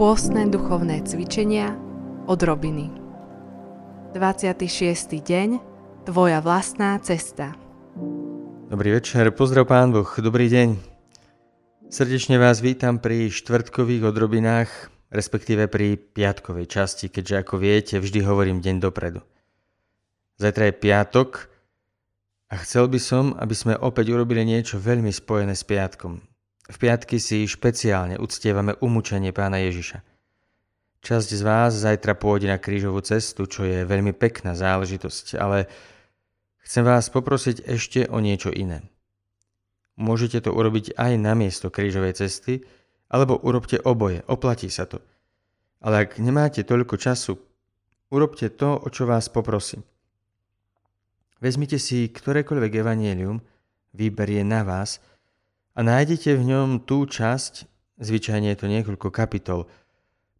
Pôstne duchovné cvičenia od Robiny 26. deň Tvoja vlastná cesta Dobrý večer, pozdrav Pán Boh, dobrý deň. Srdečne vás vítam pri štvrtkových odrobinách, respektíve pri piatkovej časti, keďže ako viete, vždy hovorím deň dopredu. Zajtra je piatok a chcel by som, aby sme opäť urobili niečo veľmi spojené s piatkom. V piatky si špeciálne uctievame umúčenie pána Ježiša. Časť z vás zajtra pôjde na krížovú cestu, čo je veľmi pekná záležitosť, ale chcem vás poprosiť ešte o niečo iné. Môžete to urobiť aj na miesto krížovej cesty, alebo urobte oboje, oplatí sa to. Ale ak nemáte toľko času, urobte to, o čo vás poprosím. Vezmite si ktorékoľvek evanielium, výber je na vás – a nájdete v ňom tú časť, zvyčajne je to niekoľko kapitol.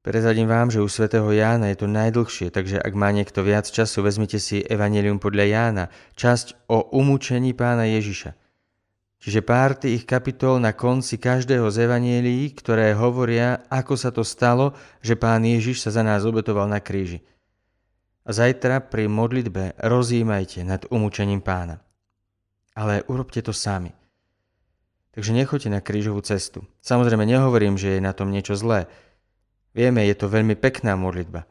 Prezadím vám, že u svätého Jána je to najdlhšie, takže ak má niekto viac času, vezmite si Evangelium podľa Jána, časť o umúčení pána Ježiša. Čiže pár tých kapitol na konci každého z Evangelií, ktoré hovoria, ako sa to stalo, že pán Ježiš sa za nás obetoval na kríži. A zajtra pri modlitbe rozímajte nad umúčením pána. Ale urobte to sami. Takže nechoďte na krížovú cestu. Samozrejme nehovorím, že je na tom niečo zlé. Vieme, je to veľmi pekná modlitba.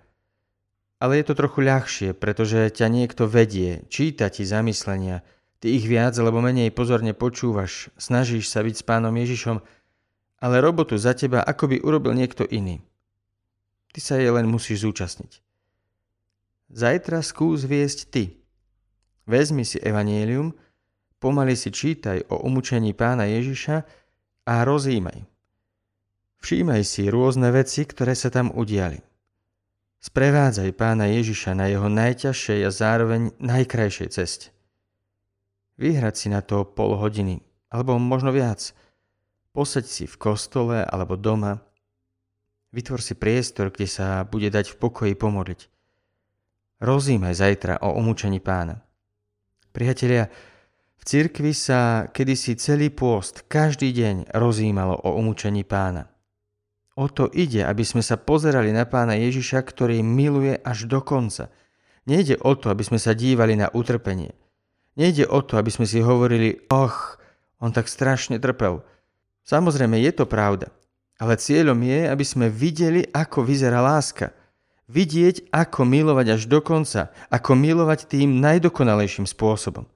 Ale je to trochu ľahšie, pretože ťa niekto vedie, číta ti zamyslenia, ty ich viac alebo menej pozorne počúvaš, snažíš sa byť s pánom Ježišom, ale robotu za teba ako by urobil niekto iný. Ty sa jej len musíš zúčastniť. Zajtra skús viesť ty. Vezmi si evanielium, Pomaly si čítaj o umúčení pána Ježiša a rozímaj. Všímaj si rôzne veci, ktoré sa tam udiali. Sprevádzaj pána Ježiša na jeho najťažšej a zároveň najkrajšej ceste. Vyhrať si na to pol hodiny, alebo možno viac. Posaď si v kostole alebo doma. Vytvor si priestor, kde sa bude dať v pokoji pomodliť. Rozímaj zajtra o umúčení pána. Priatelia, v cirkvi sa kedysi celý pôst každý deň rozímalo o umúčení pána. O to ide, aby sme sa pozerali na pána Ježiša, ktorý miluje až do konca. Nejde o to, aby sme sa dívali na utrpenie. Nejde o to, aby sme si hovorili, och, on tak strašne trpel. Samozrejme, je to pravda. Ale cieľom je, aby sme videli, ako vyzerá láska. Vidieť, ako milovať až do konca, ako milovať tým najdokonalejším spôsobom.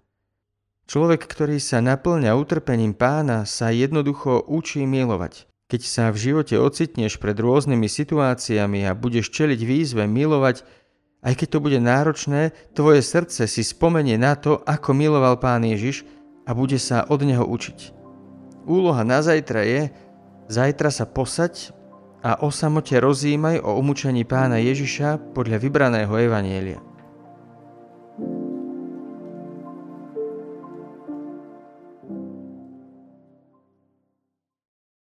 Človek, ktorý sa naplňa utrpením pána, sa jednoducho učí milovať. Keď sa v živote ocitneš pred rôznymi situáciami a budeš čeliť výzve milovať, aj keď to bude náročné, tvoje srdce si spomenie na to, ako miloval pán Ježiš a bude sa od neho učiť. Úloha na zajtra je, zajtra sa posať a o samote rozímaj o umúčení pána Ježiša podľa vybraného evanielia.